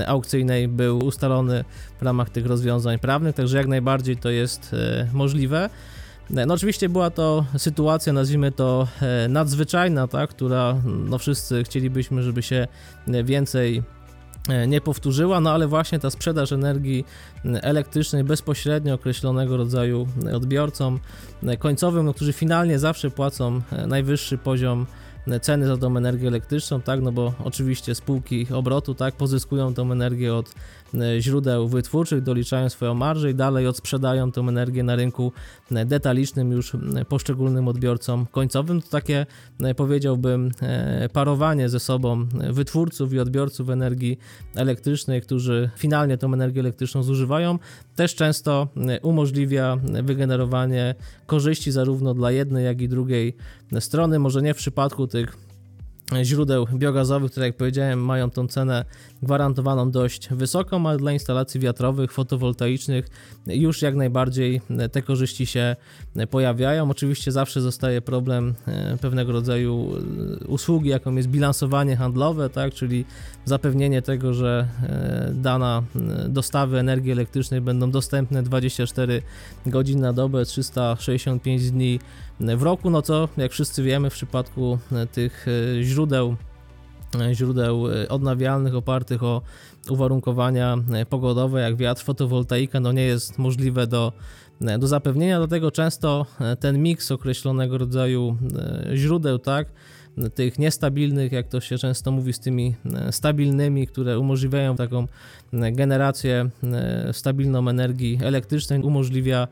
aukcyjnej był ustalony w ramach tych rozwiązań prawnych, także jak najbardziej to jest e, możliwe. No oczywiście była to sytuacja, nazwijmy to e, nadzwyczajna, tak, która no wszyscy chcielibyśmy, żeby się więcej e, nie powtórzyła, no ale właśnie ta sprzedaż energii elektrycznej bezpośrednio określonego rodzaju odbiorcom e, końcowym, no, którzy finalnie zawsze płacą najwyższy poziom ceny za tą energię elektryczną, tak, no bo oczywiście spółki obrotu, tak, pozyskują tą energię od e, źródeł wytwórczych, doliczają swoją marżę i dalej odsprzedają tą energię na rynku e, detalicznym już poszczególnym odbiorcom końcowym. To takie, e, powiedziałbym, parowanie ze sobą wytwórców i odbiorców energii elektrycznej, którzy finalnie tą energię elektryczną zużywają, też często umożliwia wygenerowanie korzyści zarówno dla jednej, jak i drugiej strony. Może nie w przypadku tych źródeł biogazowych, które jak powiedziałem mają tą cenę gwarantowaną dość wysoką, ale dla instalacji wiatrowych, fotowoltaicznych już jak najbardziej te korzyści się pojawiają. Oczywiście zawsze zostaje problem e, pewnego rodzaju e, usługi, jaką jest bilansowanie handlowe, tak, czyli zapewnienie tego, że e, dana dostawy energii elektrycznej będą dostępne 24 godziny na dobę, 365 dni w roku, no co jak wszyscy wiemy w przypadku tych źródeł źródeł odnawialnych opartych o uwarunkowania pogodowe, jak wiatr, fotowoltaika, no nie jest możliwe do, do zapewnienia, dlatego często ten miks określonego rodzaju źródeł, tak, tych niestabilnych, jak to się często mówi, z tymi stabilnymi, które umożliwiają taką generację stabilną energii elektrycznej, umożliwia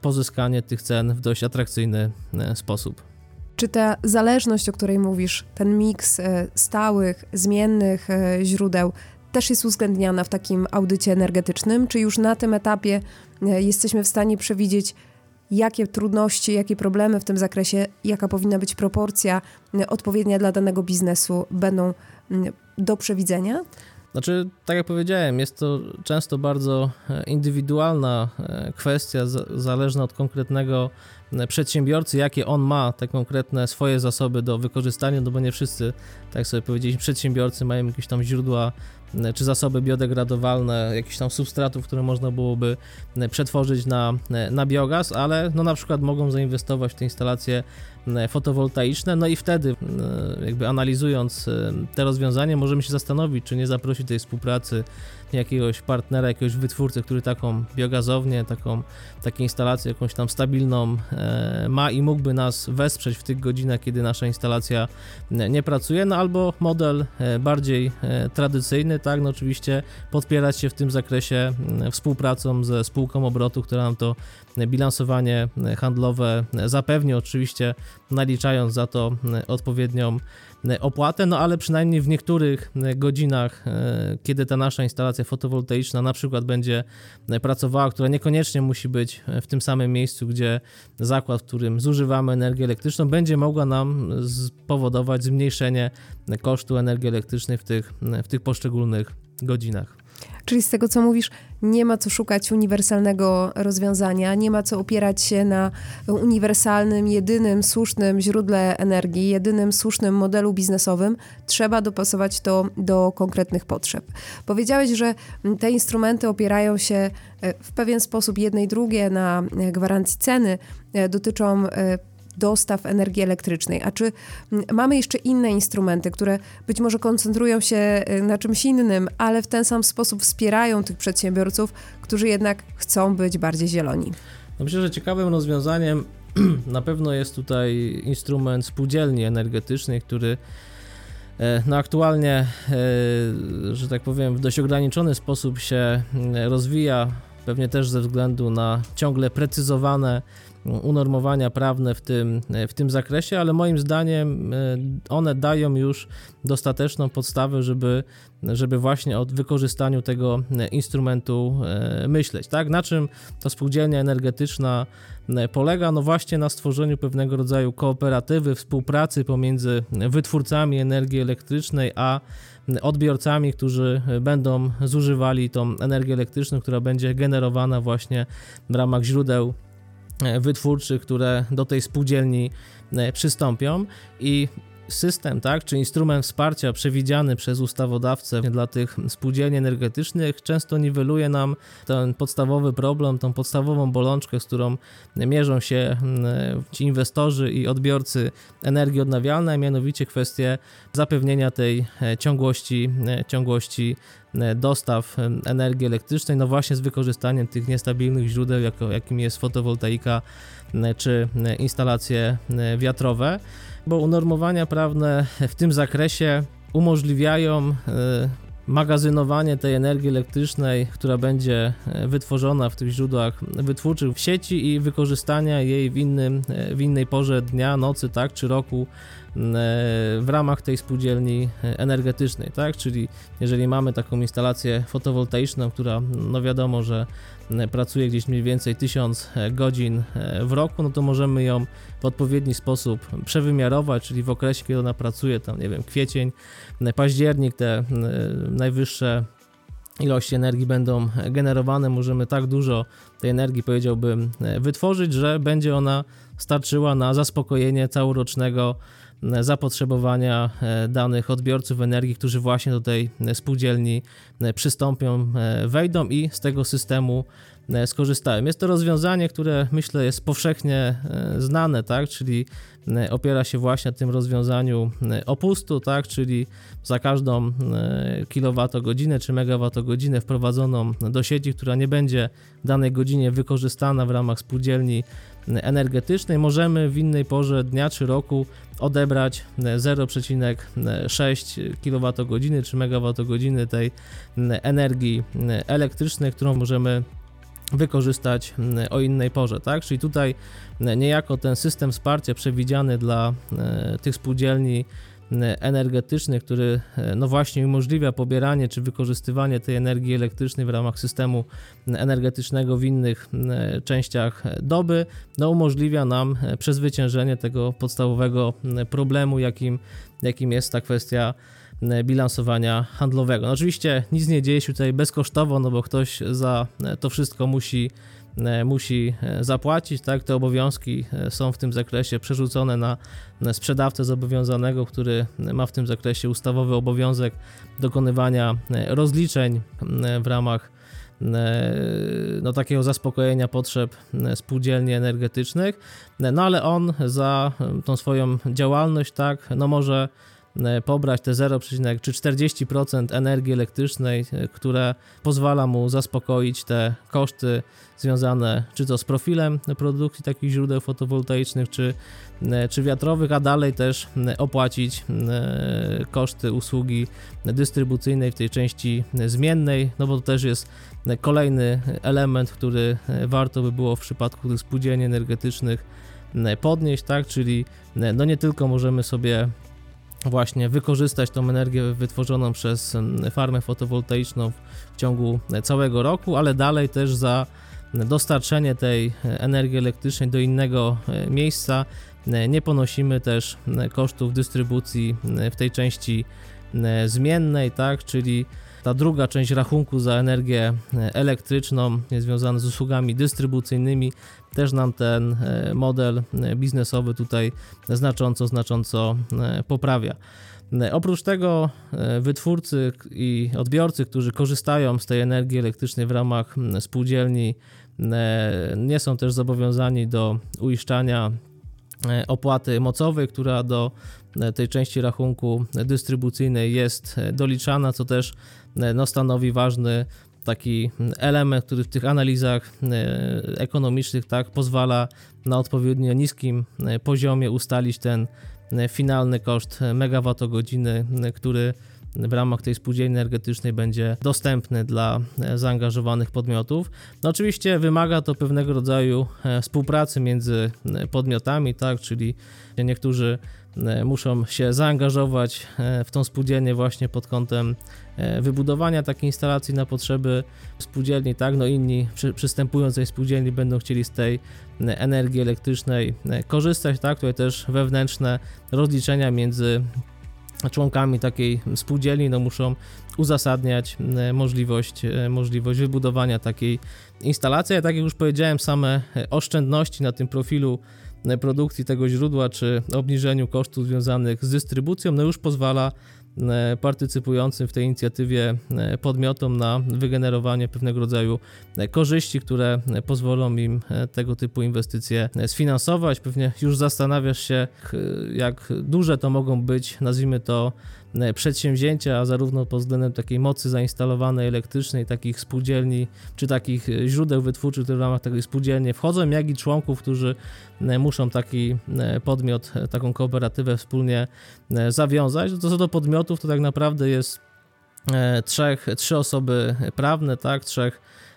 pozyskanie tych cen w dość atrakcyjny sposób. Czy ta zależność, o której mówisz, ten miks e, stałych, zmiennych e, źródeł, też jest uwzględniana w takim audycie energetycznym? Czy już na tym etapie e, jesteśmy w stanie przewidzieć, jakie trudności, jakie problemy w tym zakresie, jaka powinna być proporcja odpowiednia dla danego biznesu będą do przewidzenia? Znaczy, tak jak powiedziałem, jest to często bardzo indywidualna kwestia, zależna od konkretnego przedsiębiorcy, jakie on ma te konkretne swoje zasoby do wykorzystania, no bo nie wszyscy, tak sobie powiedzieliśmy, przedsiębiorcy mają jakieś tam źródła czy zasoby biodegradowalne, jakichś tam substratów, które można byłoby przetworzyć na, na biogaz, ale no na przykład mogą zainwestować w te instalacje fotowoltaiczne, no i wtedy jakby analizując te rozwiązania możemy się zastanowić, czy nie zaprosić tej współpracy jakiegoś partnera, jakiegoś wytwórcy, który taką biogazownię, taką, taką instalację jakąś tam stabilną e, ma i mógłby nas wesprzeć w tych godzinach, kiedy nasza instalacja nie pracuje, no albo model e, bardziej e, tradycyjny, tak, no oczywiście podpierać się w tym zakresie współpracą ze spółką obrotu, która nam to bilansowanie handlowe zapewni, oczywiście naliczając za to odpowiednią E, opłatę, no ale przynajmniej w niektórych e, godzinach, e, kiedy ta nasza instalacja fotowoltaiczna na przykład będzie pracowała, która niekoniecznie musi być w tym samym miejscu, gdzie zakład, w którym zużywamy energię elektryczną, będzie mogła nam spowodować zmniejszenie kosztu energii elektrycznej w tych, w tych poszczególnych godzinach. Czyli z tego, co mówisz, nie ma co szukać uniwersalnego rozwiązania, nie ma co opierać się na uniwersalnym, jedynym słusznym źródle energii, jedynym słusznym modelu biznesowym. Trzeba dopasować to do konkretnych potrzeb. Powiedziałeś, że te instrumenty opierają się e, w pewien sposób jednej drugie na e, gwarancji ceny, e, dotyczą dostaw energii elektrycznej. A czy mamy jeszcze inne instrumenty, które być może koncentrują się y, na czymś innym, ale w ten sam sposób wspierają tych przedsiębiorców, którzy jednak chcą być bardziej zieloni? No myślę, że ciekawym rozwiązaniem na pewno jest tutaj instrument spółdzielni energetycznej, który e, no aktualnie, e, że tak powiem, w dość ograniczony sposób się rozwija, pewnie też ze względu na ciągle precyzowane unormowania prawne w tym, w tym zakresie, ale moim zdaniem e, one dają już dostateczną podstawę, żeby, żeby właśnie o wykorzystaniu tego instrumentu e, myśleć. Tak? Na czym ta spółdzielnia energetyczna e, polega? No właśnie na stworzeniu pewnego rodzaju kooperatywy, współpracy pomiędzy wytwórcami energii elektrycznej a odbiorcami, którzy będą zużywali tą energię elektryczną, która będzie generowana właśnie w ramach źródeł E, wytwórczych, które do tej spółdzielni e, przystąpią. I system, tak, czy instrument wsparcia przewidziany przez ustawodawcę dla tych spółdzielni energetycznych często niweluje nam ten podstawowy problem, tą podstawową bolączkę, z którą mierzą się ci inwestorzy i odbiorcy energii odnawialnej, mianowicie kwestię zapewnienia tej e, ciągłości, ciągłości dostaw energii elektrycznej, no właśnie z wykorzystaniem tych niestabilnych źródeł, jakim jest fotowoltaika czy instalacje wiatrowe bo unormowania prawne w tym zakresie umożliwiają e, magazynowanie tej energii elektrycznej, która będzie e, wytworzona w tych źródłach wytwórczych w sieci i wykorzystania jej w, innym, e, w innej porze dnia, nocy, tak, czy roku w ramach tej spółdzielni energetycznej, tak? Czyli jeżeli mamy taką instalację fotowoltaiczną, która no wiadomo, że pracuje gdzieś mniej więcej 1000 godzin w roku, no to możemy ją w odpowiedni sposób przewymiarować, czyli w okresie, kiedy ona pracuje, tam nie wiem, kwiecień, październik, te najwyższe ilości energii będą generowane, możemy tak dużo tej energii, powiedziałbym, wytworzyć, że będzie ona starczyła na zaspokojenie całorocznego zapotrzebowania e, danych odbiorców energii, którzy właśnie do tej spółdzielni e, przystąpią, e, wejdą i z tego systemu skorzystałem. Jest to rozwiązanie, które myślę jest powszechnie znane, tak, czyli opiera się właśnie na tym rozwiązaniu opustu, tak, czyli za każdą kilowatogodzinę czy megawattogodzinę wprowadzoną do sieci, która nie będzie w danej godzinie wykorzystana w ramach spółdzielni energetycznej, możemy w innej porze dnia czy roku odebrać 0,6 kWh czy MWh tej energii elektrycznej, którą możemy wykorzystać o innej porze, tak? Czyli tutaj niejako ten system wsparcia przewidziany dla e, tych spółdzielni energetyczny, który e, no właśnie umożliwia pobieranie czy wykorzystywanie tej energii elektrycznej w ramach systemu energetycznego w innych e, częściach doby, no umożliwia nam e, przezwyciężenie tego podstawowego problemu, jakim, jakim jest ta kwestia bilansowania handlowego. No oczywiście nic nie dzieje się tutaj bezkosztowo, no bo ktoś za to wszystko musi musi zapłacić, tak, te obowiązki są w tym zakresie przerzucone na sprzedawcę zobowiązanego, który ma w tym zakresie ustawowy obowiązek dokonywania rozliczeń w ramach no, takiego zaspokojenia potrzeb spółdzielni energetycznych, no ale on za tą swoją działalność, tak, no może E, pobrać te 0, czy 40% energii elektrycznej, e, które pozwala mu zaspokoić te koszty związane czy to z profilem produkcji takich źródeł fotowoltaicznych, czy, e, czy wiatrowych, a dalej też opłacić koszty usługi dystrybucyjnej w tej części zmiennej, no bo to też jest kolejny element, który warto by było w przypadku tych spółdzielni energetycznych podnieść, tak, czyli no nie tylko możemy sobie właśnie wykorzystać tą energię wytworzoną przez farmę fotowoltaiczną w ciągu całego roku, ale dalej też za dostarczenie tej energii elektrycznej do innego e, miejsca. Nie ponosimy też kosztów dystrybucji w tej części zmiennej, tak, czyli ta druga część rachunku za energię elektryczną związana z usługami dystrybucyjnymi też nam ten e, model e, biznesowy tutaj znacząco, znacząco e, poprawia. Oprócz tego wytwórcy i odbiorcy, którzy korzystają z tej energii elektrycznej w ramach spółdzielni, nie są też zobowiązani do uiszczania opłaty mocowej, która do tej części rachunku dystrybucyjnej jest doliczana, co też no, stanowi ważny taki element, który w tych analizach e, ekonomicznych tak pozwala na odpowiednio niskim e, poziomie ustalić ten e, finalny koszt megawattogodziny, który w ramach tej spółdzielni energetycznej będzie dostępny dla zaangażowanych podmiotów. No oczywiście wymaga to pewnego rodzaju współpracy między podmiotami, tak, czyli niektórzy E, muszą się zaangażować e, w tą spółdzielnię właśnie pod kątem e, wybudowania takiej instalacji na potrzeby spółdzielni, tak, no inni przy, przystępując do tej spółdzielni będą chcieli z tej energii elektrycznej korzystać, tak, tutaj też wewnętrzne rozliczenia między członkami takiej spółdzielni no muszą uzasadniać możliwość, możliwość wybudowania takiej instalacji, a tak jak już powiedziałem, same oszczędności na tym profilu produkcji tego źródła czy obniżeniu kosztów związanych z dystrybucją, no już pozwala e, partycypującym w tej inicjatywie e, podmiotom na wygenerowanie pewnego rodzaju e, korzyści, które pozwolą im tego typu inwestycje sfinansować. Pewnie już zastanawiasz się, jak duże to mogą być, nazwijmy to E, przedsięwzięcia, zarówno pod względem takiej mocy zainstalowanej elektrycznej, takich spółdzielni, czy takich e, źródeł wytwórczych, które w ramach takiej spółdzielni wchodzą, jak i członków, którzy e, muszą taki podmiot, taką kooperatywę wspólnie zawiązać. Co do podmiotów, to tak naprawdę jest trzech, trzy osoby prawne, tak, trzech E,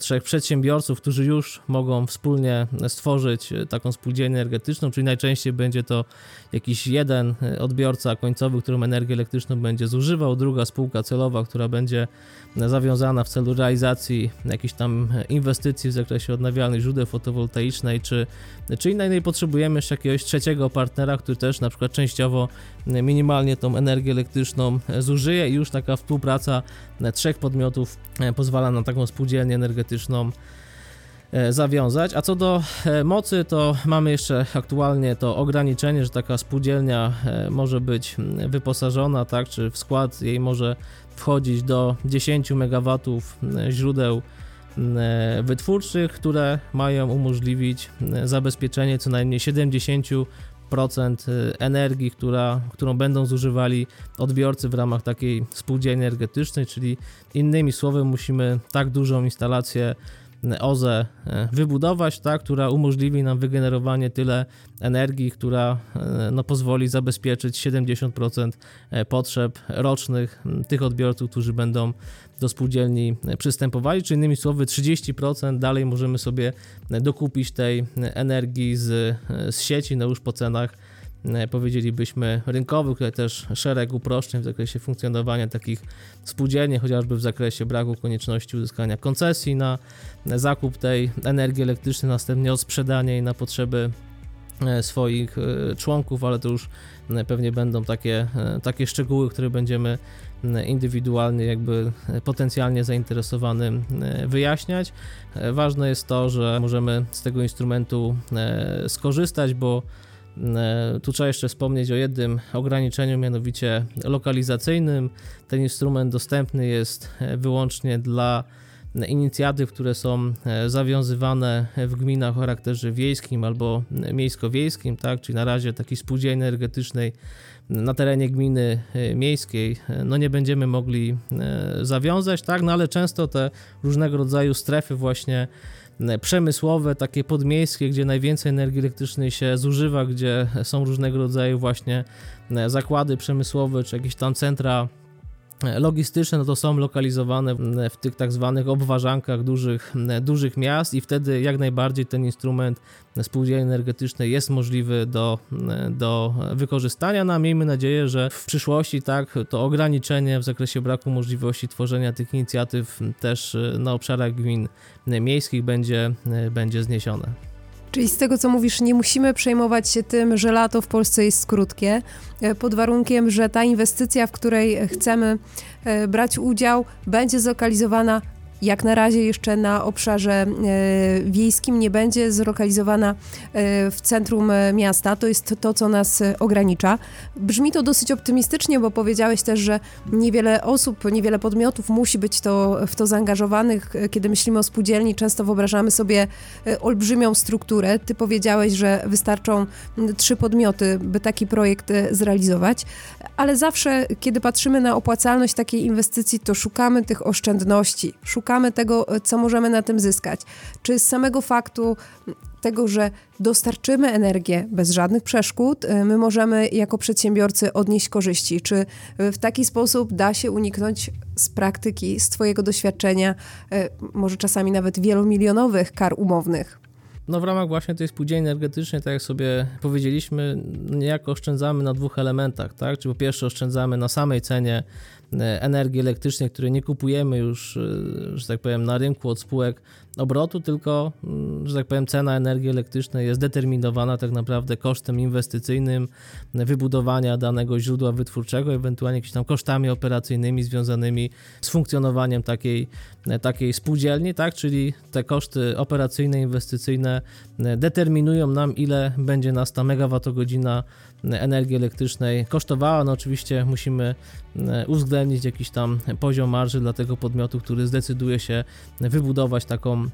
trzech przedsiębiorców, którzy już mogą wspólnie stworzyć e, taką spółdzielnię energetyczną, czyli najczęściej będzie to jakiś jeden e, odbiorca końcowy, którą energię elektryczną będzie zużywał, druga spółka celowa, która będzie zawiązana w celu realizacji jakichś tam inwestycji w zakresie odnawialnych źródeł fotowoltaicznej czy, czy innej. No potrzebujemy jeszcze jakiegoś trzeciego partnera, który też na przykład częściowo minimalnie tą energię elektryczną zużyje i już taka współpraca trzech podmiotów pozwala na taką spółdzielnię energetyczną e, zawiązać. A co do e, mocy, to mamy jeszcze aktualnie to ograniczenie, że taka spółdzielnia e, może być wyposażona, tak, czy w skład jej może wchodzić do 10 MW źródeł wytwórczych, które mają umożliwić zabezpieczenie co najmniej 70% energii, która, którą będą zużywali odbiorcy w ramach takiej spółdzielni energetycznej, czyli innymi słowy musimy tak dużą instalację OZE e, wybudować, tak, która umożliwi nam wygenerowanie tyle energii, która e, no, pozwoli zabezpieczyć 70% e, potrzeb rocznych tych odbiorców, którzy będą do spółdzielni przystępowali, czy innymi słowy 30% dalej możemy sobie dokupić tej energii z, z sieci, no już po cenach powiedzielibyśmy rynkowych, tutaj też szereg uproszczeń w zakresie funkcjonowania takich spółdzielni, chociażby w zakresie braku konieczności uzyskania koncesji na zakup tej energii elektrycznej, następnie odsprzedanie jej na potrzeby swoich członków, ale to już pewnie będą takie, takie szczegóły, które będziemy indywidualnie jakby potencjalnie zainteresowanym wyjaśniać. Ważne jest to, że możemy z tego instrumentu skorzystać, bo E, tu trzeba jeszcze wspomnieć o jednym ograniczeniu, mianowicie lokalizacyjnym. Ten instrument dostępny jest e, wyłącznie dla inicjatyw, które są e, zawiązywane w gminach o charakterze wiejskim albo miejsko-wiejskim, tak? czyli na razie takiej spółdzielni energetycznej na terenie gminy miejskiej, no nie będziemy mogli zawiązać, tak? no ale często te różnego rodzaju strefy właśnie przemysłowe, takie podmiejskie, gdzie najwięcej energii elektrycznej się zużywa, gdzie są różnego rodzaju właśnie e, zakłady przemysłowe, czy jakieś tam centra logistyczne, no to są lokalizowane w tych tak zwanych obważankach dużych, dużych miast i wtedy jak najbardziej ten instrument spółdzielni energetycznej jest możliwy do, do wykorzystania. No, miejmy nadzieję, że w przyszłości tak to ograniczenie w zakresie braku możliwości tworzenia tych inicjatyw też na obszarach gmin miejskich będzie, będzie zniesione. Czyli z tego, co mówisz, nie musimy przejmować się tym, że lato w Polsce jest krótkie, e, pod warunkiem, że ta inwestycja, w której chcemy e, brać udział, będzie zlokalizowana jak na razie jeszcze na obszarze e, wiejskim nie będzie zlokalizowana e, w centrum e, miasta. To jest to, co nas ogranicza. Brzmi to dosyć optymistycznie, bo powiedziałeś też, że niewiele osób, niewiele podmiotów musi być to, w to zaangażowanych. Kiedy myślimy o spółdzielni, często wyobrażamy sobie olbrzymią strukturę. Ty powiedziałeś, że wystarczą trzy podmioty, by taki projekt zrealizować, ale zawsze, kiedy patrzymy na opłacalność takiej inwestycji, to szukamy tych oszczędności, szukamy szukamy tego, co możemy na tym zyskać. Czy z samego faktu tego, że dostarczymy energię bez żadnych przeszkód, y, my możemy jako przedsiębiorcy odnieść korzyści? Czy w taki sposób da się uniknąć z praktyki, z Twojego doświadczenia, może czasami nawet wielomilionowych kar umownych? No w ramach właśnie tej spółdzielni energetycznej, tak jak sobie powiedzieliśmy, niejako oszczędzamy na dwóch elementach, tak? Czyli po pierwsze oszczędzamy na samej cenie E, energii elektrycznej, której nie kupujemy już, e, że tak powiem, na rynku od spółek obrotu, tylko, mm, że tak powiem, cena energii elektrycznej jest determinowana tak naprawdę kosztem inwestycyjnym wybudowania danego źródła wytwórczego, ewentualnie jakimiś tam kosztami operacyjnymi związanymi z funkcjonowaniem takiej, e, takiej spółdzielni, tak? Czyli te koszty operacyjne, inwestycyjne determinują nam, ile będzie nas ta megawattogodzina energii elektrycznej kosztowała. No oczywiście musimy e, uwzględnić jakiś tam poziom marży dla tego podmiotu, który zdecyduje się wybudować taką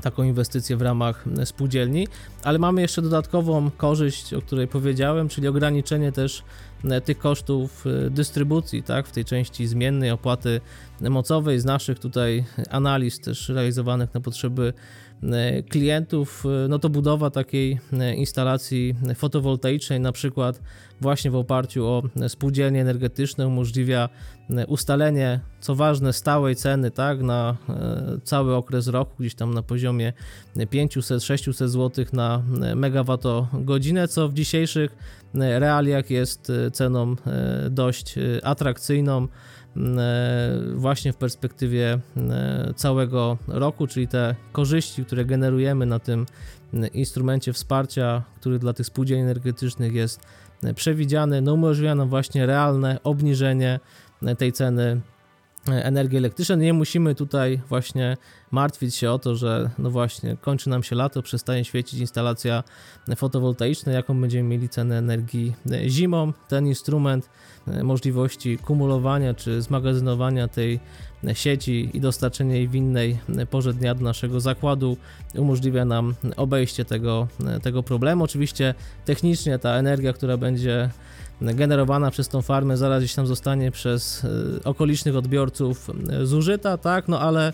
taką inwestycję w ramach spółdzielni, ale mamy jeszcze dodatkową korzyść, o której powiedziałem, czyli ograniczenie też e, tych kosztów e, dystrybucji, tak, w tej części zmiennej opłaty mocowej z naszych tutaj analiz też realizowanych na potrzeby E, klientów, e, no to budowa takiej e, instalacji fotowoltaicznej, na przykład właśnie w oparciu o spółdzielnie energetyczne, umożliwia ustalenie, co ważne, stałej ceny tak, na cały okres roku, gdzieś tam na poziomie 500-600 zł na megawattogodzinę, co w dzisiejszych realiach jest ceną dość atrakcyjną. E, właśnie w perspektywie e, całego roku, czyli te korzyści, które generujemy na tym instrumencie wsparcia, który dla tych spółdzielni energetycznych jest przewidziany, no umożliwia nam właśnie realne obniżenie tej ceny energii elektrycznej. Nie musimy tutaj właśnie martwić się o to, że no właśnie kończy nam się lato, przestaje świecić instalacja fotowoltaiczna, jaką będziemy mieli cenę energii zimą. Ten instrument E, możliwości kumulowania czy zmagazynowania tej sieci i dostarczenia jej w innej porze dnia do naszego zakładu umożliwia nam obejście tego, tego problemu. Oczywiście technicznie ta energia, która będzie generowana przez tą farmę zaraz gdzieś tam zostanie przez e, okolicznych odbiorców e, zużyta, tak, no ale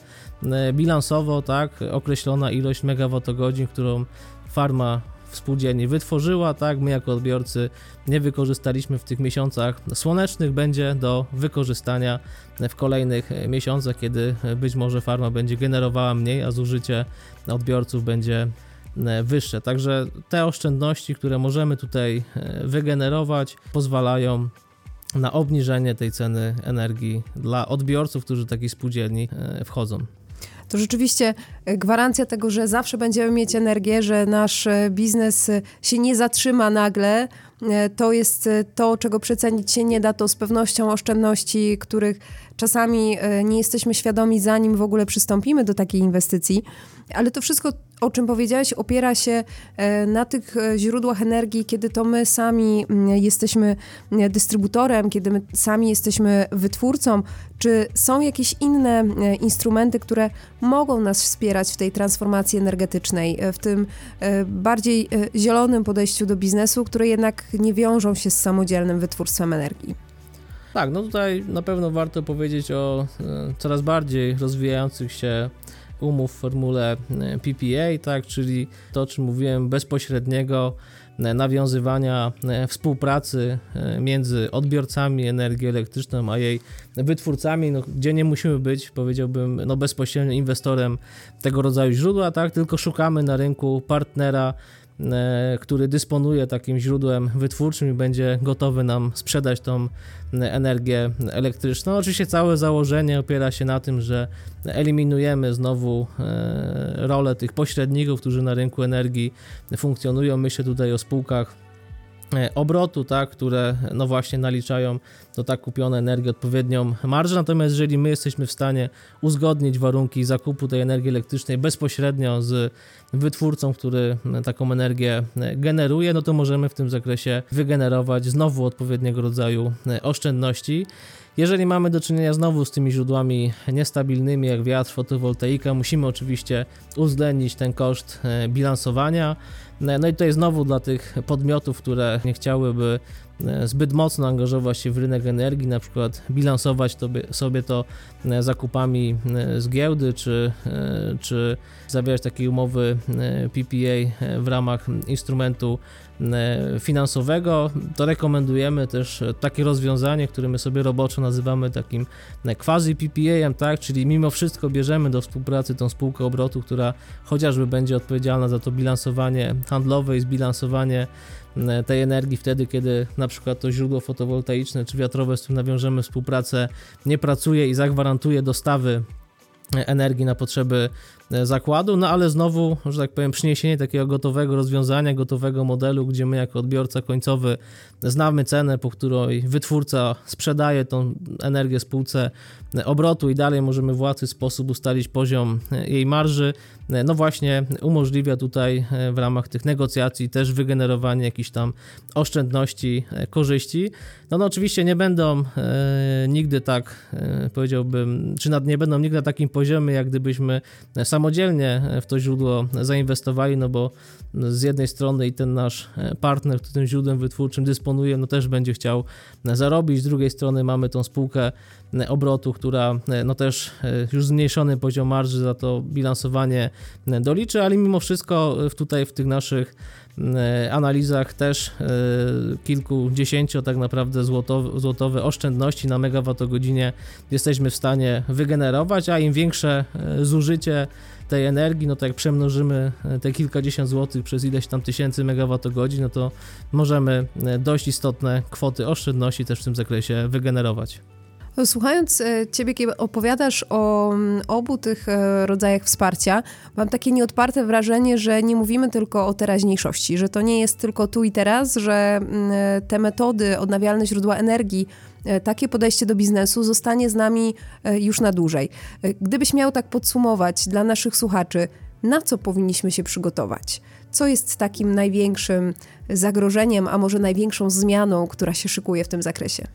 bilansowo, tak, określona ilość megawattogodzin, którą farma spółdzielni wytworzyła, tak, my jako odbiorcy nie wykorzystaliśmy w tych miesiącach słonecznych, będzie do wykorzystania w kolejnych miesiącach, kiedy być może farma będzie generowała mniej, a zużycie odbiorców będzie e, wyższe. Także te oszczędności, które możemy tutaj e, wygenerować, pozwalają na obniżenie tej ceny energii dla odbiorców, którzy do takiej spółdzielni e, wchodzą. to rzeczywiście gwarancja tego, że zawsze będziemy mieć energię, że nasz biznes się nie zatrzyma nagle, to jest to, czego przecenić się nie da, to z pewnością oszczędności, których czasami nie jesteśmy świadomi, zanim w ogóle przystąpimy do takiej inwestycji. Ale to wszystko, o czym powiedziałeś, opiera się e, na tych e, źródłach energii, kiedy to my sami jesteśmy dystrybutorem, kiedy my sami jesteśmy wytwórcą. Czy są jakieś inne e, instrumenty, które mogą nas wspierać w tej transformacji energetycznej, w tym bardziej zielonym podejściu do biznesu, które jednak nie wiążą się z samodzielnym wytwórstwem energii? Tak, no tutaj na pewno warto powiedzieć o coraz bardziej rozwijających się umów w formule e, PPA, tak, czyli to, o czym mówiłem, bezpośredniego e, nawiązywania e, współpracy między odbiorcami energii elektrycznej a jej wytwórcami, no, gdzie nie musimy być, powiedziałbym, no, bezpośrednio inwestorem tego rodzaju źródła, tak, tylko szukamy na rynku partnera, E, który dysponuje takim źródłem wytwórczym i będzie gotowy nam sprzedać tą energię elektryczną. Oczywiście całe założenie opiera się na tym, że eliminujemy znowu e, rolę tych pośredników, którzy na rynku energii funkcjonują. Myślę tutaj o spółkach E, obrotu, tak, które no właśnie naliczają do tak kupionej energii odpowiednią marżę. Natomiast jeżeli my jesteśmy w stanie uzgodnić warunki zakupu tej energii elektrycznej bezpośrednio z wytwórcą, który taką energię generuje, no to możemy w tym zakresie wygenerować znowu odpowiedniego rodzaju e, oszczędności. Jeżeli mamy do czynienia znowu z tymi źródłami niestabilnymi, jak wiatr, fotowoltaika, musimy oczywiście uwzględnić ten koszt e, bilansowania. No, i tutaj znowu dla tych podmiotów, które nie chciałyby zbyt mocno angażować się w rynek energii, na przykład bilansować sobie to e, zakupami z giełdy, czy, czy zawierać takie umowy PPA w ramach instrumentu E, finansowego, to rekomendujemy też takie rozwiązanie, które my sobie roboczo nazywamy takim e, quasi PPA-em, tak? czyli mimo wszystko bierzemy do współpracy tą spółkę obrotu, która chociażby będzie odpowiedzialna za to bilansowanie handlowe i zbilansowanie e, tej energii wtedy, kiedy na przykład to źródło fotowoltaiczne czy wiatrowe, z którym nawiążemy współpracę, nie pracuje i zagwarantuje dostawy energii na potrzeby E, zakładu, no ale znowu, że tak powiem, przyniesienie takiego gotowego rozwiązania, gotowego modelu, gdzie my jako odbiorca końcowy znamy cenę, po której wytwórca sprzedaje tą energię spółce obrotu i dalej możemy w łatwy sposób ustalić poziom e, jej marży, e, no właśnie umożliwia tutaj w ramach tych negocjacji też wygenerowanie jakichś tam oszczędności, korzyści. No, no oczywiście nie będą e, nigdy tak, e, powiedziałbym, czy nad, nie będą nigdy na takim poziomie, jak gdybyśmy sam samodzielnie w to źródło zainwestowali, no bo z jednej strony i ten nasz partner, który tym źródłem wytwórczym dysponuje, no też będzie chciał zarobić, z drugiej strony mamy tą spółkę obrotu, która no też już zmniejszony poziom marży za to bilansowanie doliczy, ale mimo wszystko tutaj w tych naszych analizach też kilkudziesięciu tak naprawdę złotowe, złotowe oszczędności na megawattogodzinie jesteśmy w stanie wygenerować, a im większe zużycie tej energii, no to jak przemnożymy e, te kilkadziesiąt złotych przez ileś tam tysięcy megawattogodzin, no to możemy e, dość istotne kwoty oszczędności też w tym zakresie wygenerować. Słuchając e, Ciebie, kiedy opowiadasz o mm, obu tych rodzajach wsparcia, mam takie nieodparte wrażenie, że nie mówimy tylko o teraźniejszości, że to nie jest tylko tu i teraz, że mm, te metody, odnawialne źródła energii, E, takie podejście do biznesu zostanie z nami e, już na dłużej. E, gdybyś miał tak podsumować dla naszych słuchaczy, na co powinniśmy się przygotować? Co jest takim największym zagrożeniem, a może największą zmianą, która się szykuje w tym zakresie?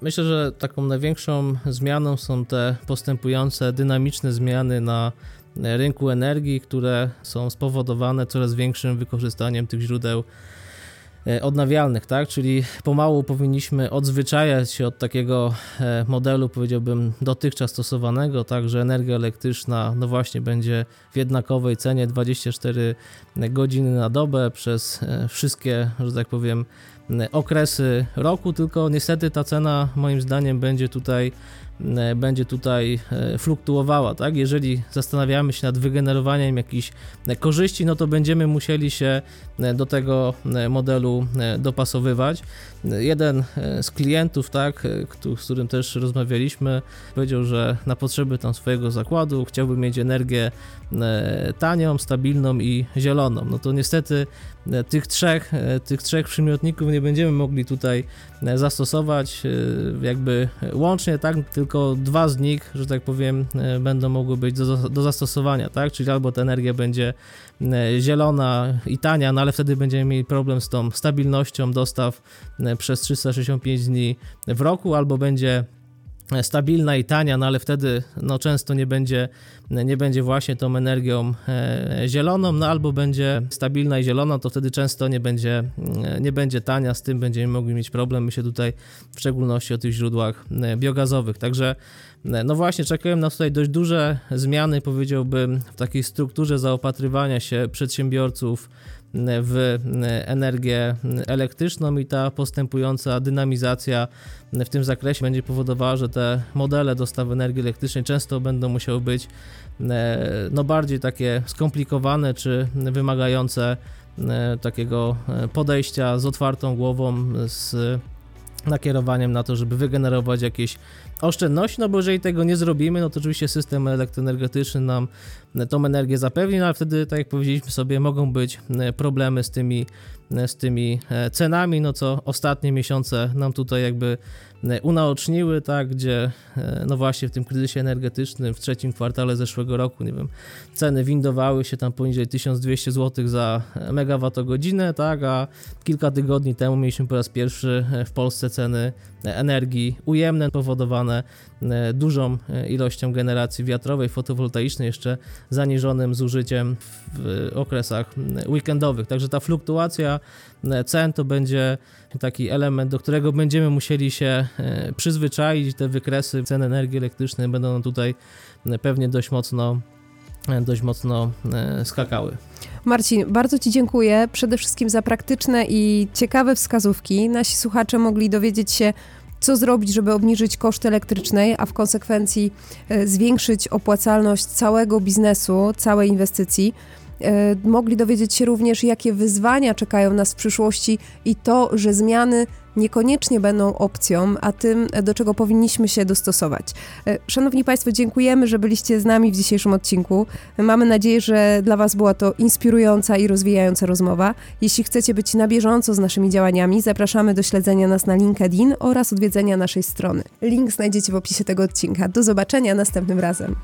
Myślę, że taką największą zmianą są te postępujące dynamiczne zmiany na rynku energii, które są spowodowane coraz większym wykorzystaniem tych źródeł E, odnawialnych, tak? Czyli pomału powinniśmy odzwyczajać się od takiego e, modelu, powiedziałbym, dotychczas stosowanego, tak, że energia elektryczna, no właśnie, będzie w jednakowej cenie 24 godziny na dobę przez e, wszystkie, że tak powiem, okresy roku, tylko niestety ta cena moim zdaniem będzie tutaj będzie tutaj e, fluktuowała, tak? Jeżeli zastanawiamy się nad wygenerowaniem jakichś e, korzyści, no to będziemy musieli się do tego modelu dopasowywać. Jeden z klientów, tak, z którym też rozmawialiśmy, powiedział, że na potrzeby tam swojego zakładu chciałby mieć energię tanią, stabilną i zieloną. No to niestety tych trzech, tych trzech przymiotników nie będziemy mogli tutaj zastosować jakby łącznie, tak, tylko dwa z nich, że tak powiem, e, będą mogły być do, do zastosowania, tak? Czyli albo ta energia będzie e, zielona i tania, no ale wtedy będziemy mieli problem z tą stabilnością dostaw e, przez 365 dni w roku, albo będzie stabilna i tania, no ale wtedy no, często nie będzie, nie będzie właśnie tą energią e, zieloną, no albo będzie stabilna i zielona, to wtedy często nie będzie, e, nie będzie tania, z tym będziemy mogli mieć problem, myślę tutaj w szczególności o tych źródłach e, biogazowych, także no właśnie czekają nas tutaj dość duże zmiany, powiedziałbym, w takiej strukturze zaopatrywania się przedsiębiorców w energię elektryczną i ta postępująca dynamizacja w tym zakresie będzie powodowała, że te modele dostawy energii elektrycznej często będą musiały być e, no bardziej takie skomplikowane czy wymagające e, takiego e, podejścia z otwartą głową, z nakierowaniem na to, żeby wygenerować jakieś oszczędności, no bo jeżeli tego nie zrobimy, no to oczywiście system elektroenergetyczny nam tą energię zapewni, no ale wtedy, tak jak powiedzieliśmy sobie, mogą być problemy z tymi, z tymi cenami, no co ostatnie miesiące nam tutaj jakby E, unaoczniły, tak, gdzie e, no właśnie w tym kryzysie energetycznym w trzecim kwartale zeszłego roku, nie wiem, ceny windowały się tam poniżej 1200 zł za megawattogodzinę, tak, a kilka tygodni temu mieliśmy po raz pierwszy e, w Polsce ceny energii ujemne powodowane dużą ilością generacji wiatrowej, fotowoltaicznej, jeszcze zaniżonym zużyciem w okresach weekendowych. Także ta fluktuacja cen to będzie taki element, do którego będziemy musieli się e, przyzwyczaić. Te wykresy cen energii elektrycznej będą tutaj e, pewnie dość mocno e, dość mocno skakały. Marcin, bardzo Ci dziękuję przede wszystkim za praktyczne i ciekawe wskazówki. Nasi słuchacze mogli dowiedzieć się, co zrobić, żeby obniżyć koszty elektrycznej, a w konsekwencji zwiększyć opłacalność całego biznesu, całej inwestycji. E, mogli dowiedzieć się również, jakie wyzwania czekają nas w przyszłości i to, że zmiany niekoniecznie będą opcją, a tym, do czego powinniśmy się dostosować. E, szanowni Państwo, dziękujemy, że byliście z nami w dzisiejszym odcinku. Mamy nadzieję, że dla Was była to inspirująca i rozwijająca rozmowa. Jeśli chcecie być na bieżąco z naszymi działaniami, zapraszamy do śledzenia nas na LinkedIn oraz odwiedzenia naszej strony. Link znajdziecie w opisie tego odcinka. Do zobaczenia następnym razem.